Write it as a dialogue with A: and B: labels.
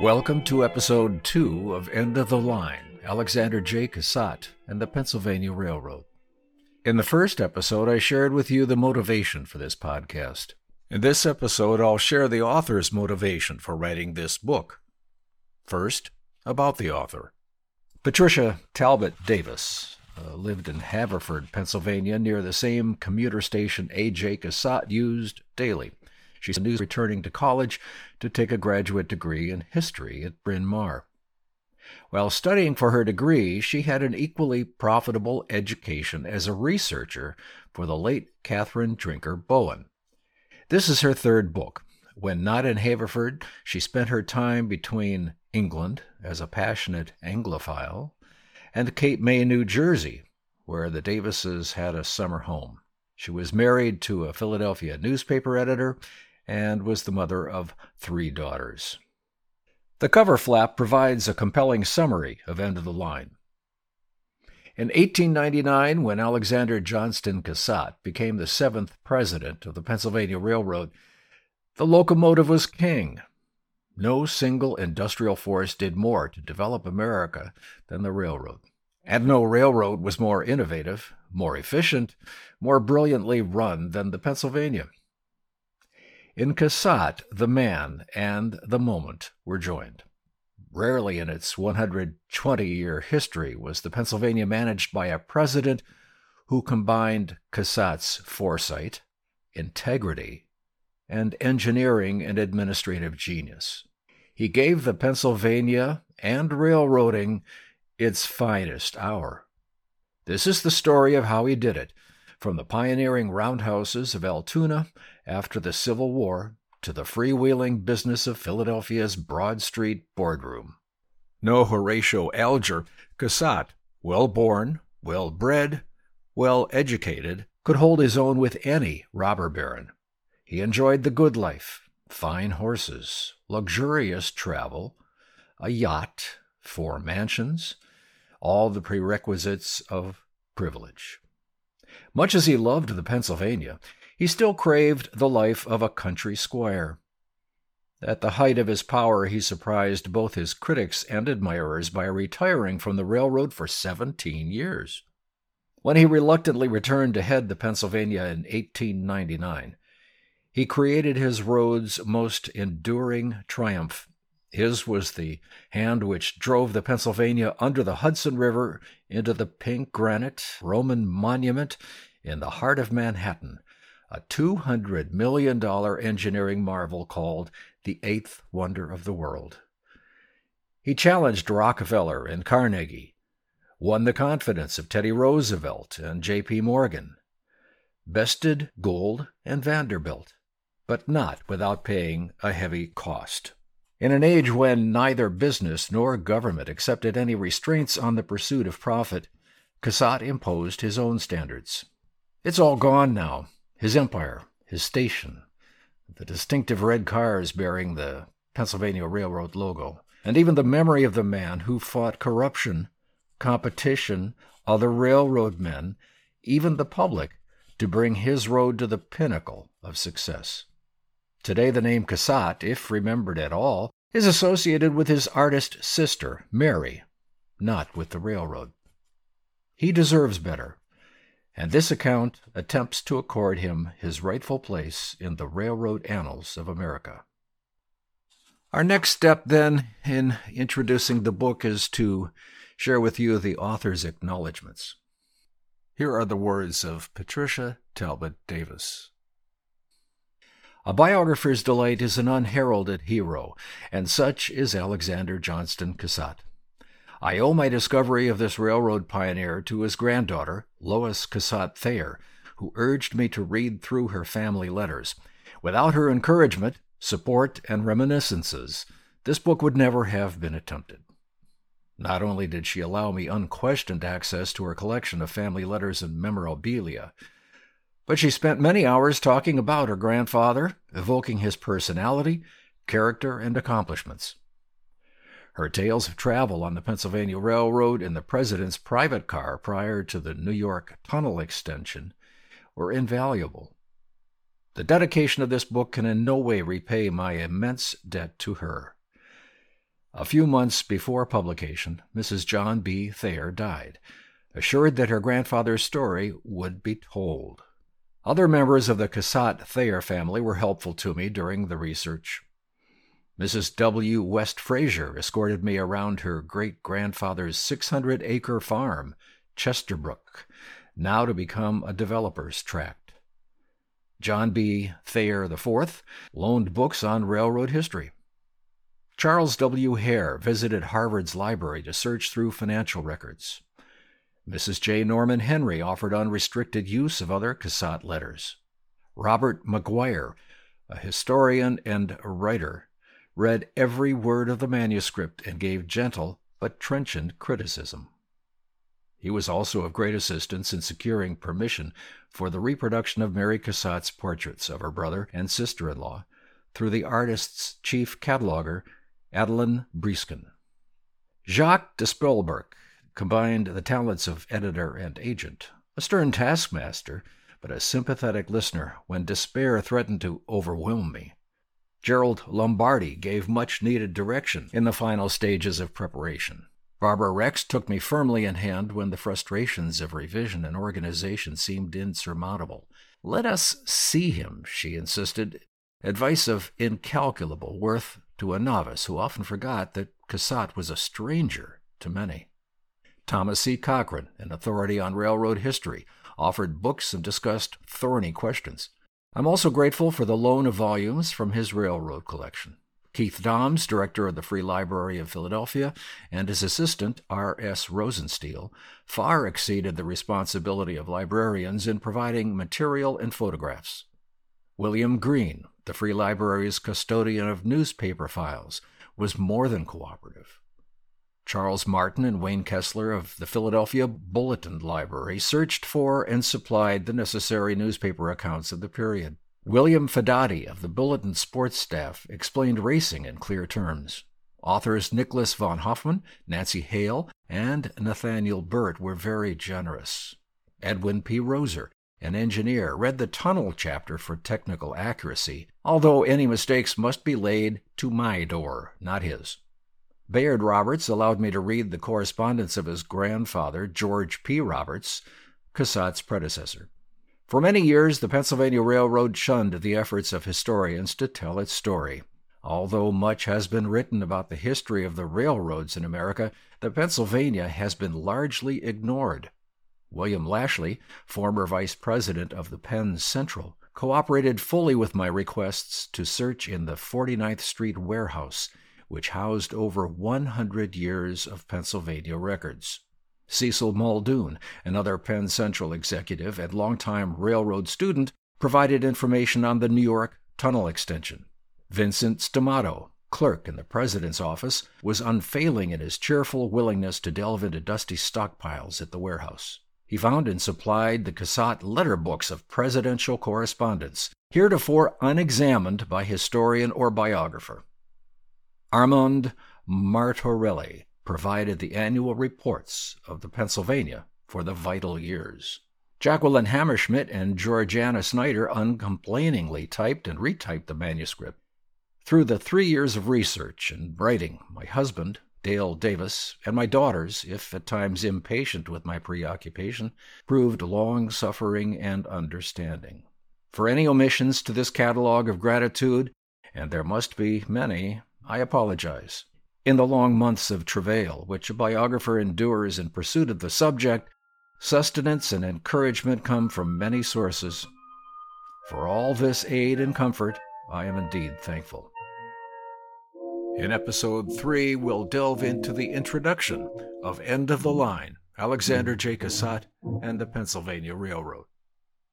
A: Welcome to episode two of End of the Line Alexander J. Cassatt and the Pennsylvania Railroad. In the first episode, I shared with you the motivation for this podcast. In this episode, I'll share the author's motivation for writing this book. First, about the author. Patricia Talbot Davis uh, lived in Haverford, Pennsylvania, near the same commuter station A.J. Cassatt used daily. A news returning to college to take a graduate degree in history at Bryn Mawr. While studying for her degree, she had an equally profitable education as a researcher for the late Catherine Drinker Bowen. This is her third book. When not in Haverford, she spent her time between England as a passionate Anglophile and Cape May, New Jersey, where the Davises had a summer home. She was married to a Philadelphia newspaper editor and was the mother of three daughters. The cover flap provides a compelling summary of End of the Line. In 1899, when Alexander Johnston Cassatt became the seventh president of the Pennsylvania Railroad, the locomotive was king. No single industrial force did more to develop America than the railroad. And no railroad was more innovative, more efficient, more brilliantly run than the Pennsylvania. In Cassatt, the man and the moment were joined. Rarely in its 120 year history was the Pennsylvania managed by a president who combined Cassatt's foresight, integrity, and engineering and administrative genius. He gave the Pennsylvania and railroading its finest hour. This is the story of how he did it, from the pioneering roundhouses of Altoona after the Civil War to the freewheeling business of Philadelphia's Broad Street boardroom. No Horatio Alger, Cassatt, well born, well bred, well educated, could hold his own with any robber baron. He enjoyed the good life, fine horses, luxurious travel, a yacht, four mansions, all the prerequisites of privilege. Much as he loved the Pennsylvania, he still craved the life of a country squire. At the height of his power, he surprised both his critics and admirers by retiring from the railroad for 17 years. When he reluctantly returned to head the Pennsylvania in 1899, he created his road's most enduring triumph. His was the hand which drove the Pennsylvania under the Hudson River into the pink granite Roman monument in the heart of Manhattan, a $200 million engineering marvel called the eighth wonder of the world. He challenged Rockefeller and Carnegie, won the confidence of Teddy Roosevelt and J.P. Morgan, bested Gould and Vanderbilt, but not without paying a heavy cost. In an age when neither business nor government accepted any restraints on the pursuit of profit, Cassatt imposed his own standards. It's all gone now, his empire, his station, the distinctive red cars bearing the Pennsylvania Railroad logo, and even the memory of the man who fought corruption, competition, other railroad men, even the public, to bring his road to the pinnacle of success. Today, the name Cassatt, if remembered at all, is associated with his artist sister, Mary, not with the railroad. He deserves better and this account attempts to accord him his rightful place in the railroad annals of America. Our next step, then, in introducing the book is to share with you the author's acknowledgments. Here are the words of Patricia Talbot Davis. A biographer's delight is an unheralded hero, and such is Alexander Johnston Cassatt. I owe my discovery of this railroad pioneer to his granddaughter, Lois Cassatt Thayer, who urged me to read through her family letters. Without her encouragement, support, and reminiscences, this book would never have been attempted. Not only did she allow me unquestioned access to her collection of family letters and memorabilia, but she spent many hours talking about her grandfather, evoking his personality, character, and accomplishments. Her tales of travel on the Pennsylvania Railroad in the president's private car prior to the New York tunnel extension were invaluable. The dedication of this book can in no way repay my immense debt to her. A few months before publication, Mrs. John B. Thayer died, assured that her grandfather's story would be told. Other members of the Cassatt Thayer family were helpful to me during the research. Mrs. W. West Fraser escorted me around her great grandfather's 600 acre farm, Chesterbrook, now to become a developer's tract. John B. Thayer IV loaned books on railroad history. Charles W. Hare visited Harvard's library to search through financial records. Mrs. J. Norman Henry offered unrestricted use of other Cassatt letters. Robert McGuire, a historian and a writer, read every word of the manuscript and gave gentle but trenchant criticism. He was also of great assistance in securing permission for the reproduction of Mary Cassatt's portraits of her brother and sister in law through the artist's chief cataloger, Adelyn Breeskin. Jacques de Spoelberch combined the talents of editor and agent, a stern taskmaster, but a sympathetic listener when despair threatened to overwhelm me. Gerald Lombardi gave much needed direction in the final stages of preparation. Barbara Rex took me firmly in hand when the frustrations of revision and organization seemed insurmountable. Let us see him, she insisted, advice of incalculable worth to a novice who often forgot that Cassatt was a stranger to many. Thomas C. Cochran, an authority on railroad history, offered books and discussed thorny questions. I'm also grateful for the loan of volumes from his railroad collection. Keith Doms, director of the Free Library of Philadelphia, and his assistant, R.S. Rosenstiel, far exceeded the responsibility of librarians in providing material and photographs. William Green, the Free Library's custodian of newspaper files, was more than cooperative. Charles Martin and Wayne Kessler of the Philadelphia Bulletin Library searched for and supplied the necessary newspaper accounts of the period. William Fedati of the Bulletin sports staff explained racing in clear terms. Authors Nicholas von Hoffman, Nancy Hale, and Nathaniel Burt were very generous. Edwin P. Roser an engineer, read the tunnel chapter for technical accuracy, although any mistakes must be laid to my door, not his. Bayard Roberts allowed me to read the correspondence of his grandfather, George P. Roberts, Cassatt's predecessor. For many years, the Pennsylvania Railroad shunned the efforts of historians to tell its story. Although much has been written about the history of the railroads in America, the Pennsylvania has been largely ignored. William Lashley, former vice president of the Penn Central, cooperated fully with my requests to search in the 49th Street warehouse, which housed over 100 years of Pennsylvania records. Cecil Muldoon, another Penn Central executive and longtime railroad student, provided information on the New York tunnel extension. Vincent Stamato, clerk in the president's office, was unfailing in his cheerful willingness to delve into dusty stockpiles at the warehouse. He found and supplied the Cassatt letter books of presidential correspondence, heretofore unexamined by historian or biographer. Armand Martorelli provided the annual reports of the Pennsylvania for the vital years. Jacqueline Hammerschmidt and Georgiana Snyder uncomplainingly typed and retyped the manuscript. Through the three years of research and writing, my husband, Dale Davis, and my daughters, if at times impatient with my preoccupation, proved long suffering and understanding. For any omissions to this catalogue of gratitude, and there must be many, I apologize. In the long months of travail which a biographer endures in pursuit of the subject, sustenance and encouragement come from many sources. For all this aid and comfort, I am indeed thankful. In episode 3, we'll delve into the introduction of End of the Line, Alexander J. Cassatt, and the Pennsylvania Railroad.